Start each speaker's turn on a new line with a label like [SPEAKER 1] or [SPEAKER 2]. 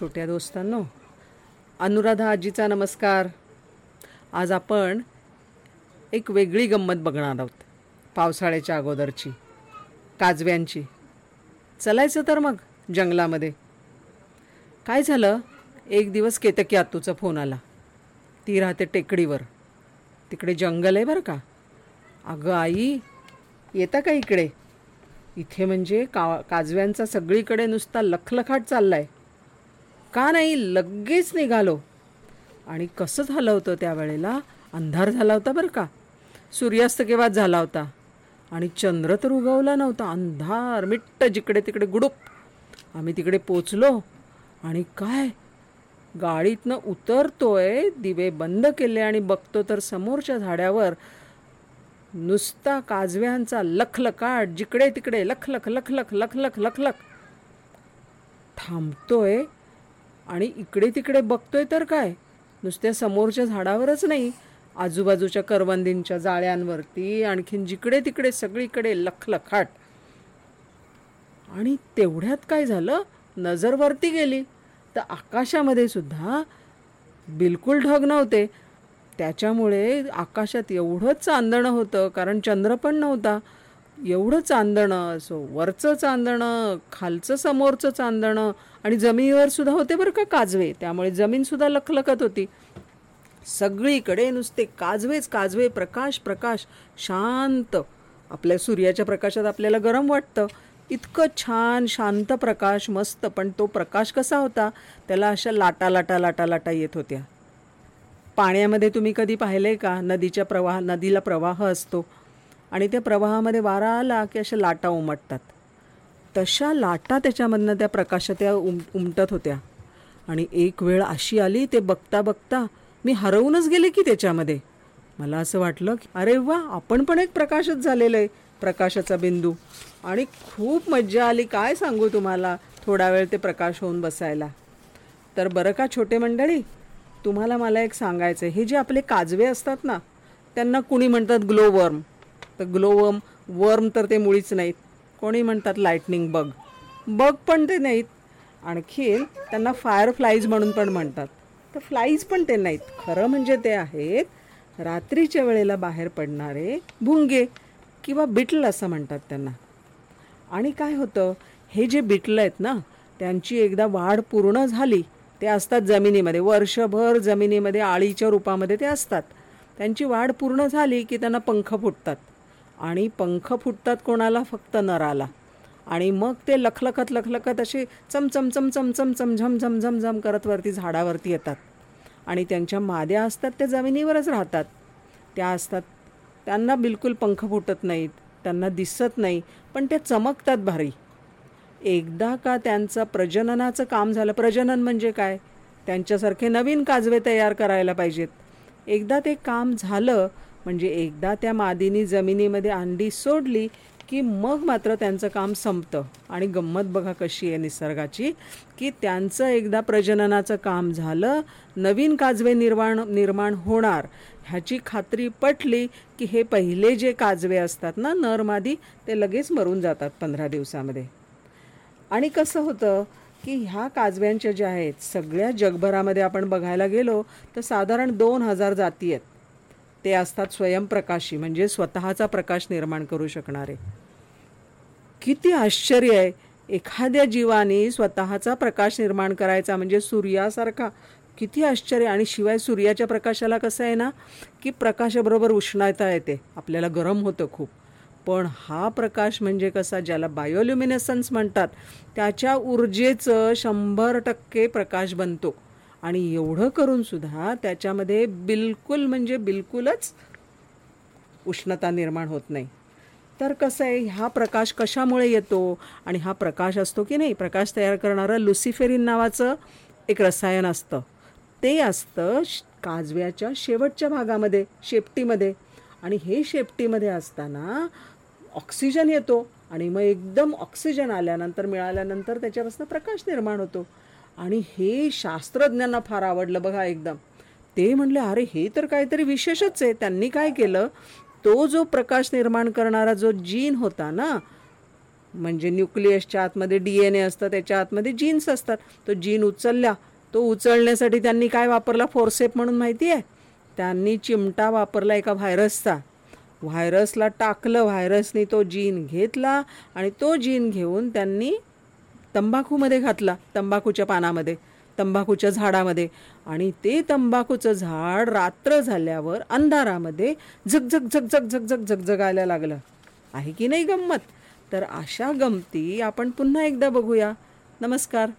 [SPEAKER 1] छोट्या दोस्तांनो. अनुराधा आजीचा नमस्कार. आज आपण एक वेगळी गंमत बघणार आहोत पावसाळ्याच्या अगोदरची काजव्यांची. चलायचं तर मग जंगलामध्ये. काय झालं? एक दिवस केतकी आतूचा फोन आला. ती राहते टेकडीवर. तिकडे जंगल आहे बरं का. अगं आई येता का इकडे? इथे म्हणजे का काजव्यांचा सगळीकडे नुसता लखलखाट चाललाय. का नाही लगेच निघालो. आणि कसं झालं होतं त्यावेळेला अंधार झाला होता बरं का. सूर्यास्त केव्हा झाला होता. आणि चंद्र तर उगवला नव्हता. अंधार मिट्ट जिकडे तिकडे गुडूप. आम्ही तिकडे पोचलो आणि काय? गाडीतनं उतरतोय दिवे बंद केले आणि बघतो तर समोरच्या झाड्यावर नुसता काजव्यांचा लखलकाट जिकडे तिकडे लखलख लखलख लखलख लखलख थांबतोय आणि इकडे तिकडे बघतोय तर काय? नुसत्या समोरच्या झाडावरच नाही आजूबाजूच्या करवंदींच्या जाळ्यांवरती आणखीन जिकडे तिकडे सगळीकडे लखलखाट. आणि तेवढ्यात काय झालं? नजर वरती गेली. तर आकाशामध्ये सुद्धा बिलकुल ढग नव्हते. त्याच्यामुळे आकाशात एवढंच चांदणं होतं कारण चंद्र पण नव्हता. एवढं चांदणं असो वरचं चांदणं खालचं समोरचं चांदणं आणि जमिनीवर सुद्धा होते बरं का काजवे. त्यामुळे जमीनसुद्धा लखलखत होती. सगळीकडे नुसते काजवेच काजवे प्रकाश प्रकाश शांत. आपल्या सूर्याच्या प्रकाशात आपल्याला गरम वाटतं. इतकं छान शांत प्रकाश मस्त. पण तो प्रकाश कसा होता? त्याला अशा लाटा लाटा लाटा लाटा येत होत्या. पाण्यामध्ये तुम्ही कधी पाहिले का? नदीच्या प्रवाह नदीला प्रवाह असतो. आणि त्या प्रवाहामध्ये वारा आला की अशा लाटा उमटतात. तशा लाटा त्याच्यामधनं त्या प्रकाशात त्या उम उमटत होत्या. आणि एक वेळ अशी आली ते बघता बघता मी हरवूनच गेले की त्याच्यामध्ये. मला असं वाटलं की अरे वा आपण पण एक प्रकाशच झालेलं आहे प्रकाशाचा बिंदू. आणि खूप मज्जा आली काय सांगू तुम्हाला थोडा वेळ ते प्रकाश होऊन बसायला. तर बरं का छोटे मंडळी तुम्हाला मला एक सांगायचं आहे हे जे आपले काजवे असतात ना त्यांना कुणी म्हणतात ग्लोवर्म. तर ग्लोवम वर्म वर्म तर ते मुळीच नाहीत. कोणी म्हणतात लाईटनिंग बग बग पण ते नाहीत. आणखीन त्यांना फायर फ्लाईज म्हणून पण म्हणतात. तर फ्लाईज पण ते नाहीत. खरं म्हणजे ते आहेत रात्रीच्या वेळेला बाहेर पडणारे भुंगे किंवा बिटल असं म्हणतात त्यांना. आणि काय होतं? हे जे बिटलं आहेत ना त्यांची एकदा वाढ पूर्ण झाली ते असतात जमिनीमध्ये. वर्षभर जमिनीमध्ये आळीच्या रूपामध्ये ते असतात. त्यांची वाढ पूर्ण झाली की त्यांना पंख फुटतात. आणि पंख फुटतात कोणाला? फक्त नराला. आणि मग ते लखलखत लखलखत असे चमचम चमचम चमचम झम झम झम झम करत वरती झाडावरती येतात. आणि त्यांच्या माद्या असतात त्या जमिनीवरच राहतात. त्या असतात त्यांना बिलकुल पंख फुटत नाहीत त्यांना दिसत नाही पण त्या चमकतात भारी. एकदा का त्यांचं प्रजननाचं काम झालं प्रजनन म्हणजे काय? त्यांच्यासारखे नवीन काजवे तयार करायला पाहिजेत. एकदा ते काम झालं म्हणजे एकदा त्या मादीनी जमिनीमध्ये अंडी सोडली की मग मात्र त्यांचं काम संपतं. आणि गंमत बघा कशी आहे निसर्गाची की त्यांचं एकदा प्रजननाचं काम झालं नवीन काजवे निर्माण निर्माण होणार ह्याची खात्री पटली की हे पहिले जे काजवे असतात ना नरमादी ते लगेच मरून जातात पंधरा दिवसामध्ये. आणि कसं होतं की ह्या काजव्यांच्या ज्या आहेत सगळ्या जगभरामध्ये आपण बघायला गेलो तर साधारण दोन हजार जाती आहेत. ते असतात स्वयंप्रकाशी म्हणजे स्वतःचा प्रकाश निर्माण करू शकणारे. किती आश्चर्य आहे. एखाद्या जीवाने स्वतःचा प्रकाश निर्माण करायचा म्हणजे सूर्यासारखा. किती आश्चर्य. आणि शिवाय सूर्याच्या प्रकाशाला कसं आहे ना की प्रकाशाबरोबर उष्णता येते. आपल्याला गरम होतं खूप. पण हा प्रकाश म्हणजे कसा ज्याला बायोल्युमिनेसन्स म्हणतात त्याच्या ऊर्जेचं शंभर टक्के प्रकाश बनतो. आणि एवढं करून सुद्धा त्याच्यामध्ये बिलकुल म्हणजे बिलकुलच उष्णता निर्माण होत नाही. तर कसं आहे हा प्रकाश कशामुळे येतो? आणि हा प्रकाश असतो की नाही? प्रकाश तयार करणारं लुसिफेरिन नावाचं एक रसायन असतं. ते असतं काजव्याच्या शेवटच्या भागामध्ये शेपटीमध्ये. आणि हे शेपटीमध्ये असताना ऑक्सिजन येतो आणि मग एकदम ऑक्सिजन आल्यानंतर मिळाल्यानंतर त्याच्यापासून प्रकाश निर्माण होतो. आणि हे शास्त्रज्ञांना फार आवडलं बघा एकदम. ते म्हणले अरे हे तर काहीतरी विशेषच आहे. त्यांनी काय केलं? तो जो प्रकाश निर्माण करणारा जो जीन होता ना म्हणजे न्यूक्लियसच्या आतमध्ये डी एन ए असतं त्याच्या आतमध्ये जीन्स असतात. तो जीन उचलला. तो उचलण्यासाठी त्यांनी काय वापरला? फोरसेप म्हणून माहिती आहे? त्यांनी चिमटा वापरला एका व्हायरसचा. व्हायरसला टाकलं व्हायरसनी तो जीन घेतला आणि तो जीन घेऊन त्यांनी तंबाखूमध्ये घातला तंबाखूच्या पानामध्ये तंबाखूच्या झाडामध्ये. आणि ते तंबाखूचं झाड रात्र झाल्यावर अंधारामध्ये झगझग झगझग झगझग झगझगायला लागलं. आहे की नाही गंमत? तर अशा गमती आपण पुन्हा एकदा बघूया. नमस्कार.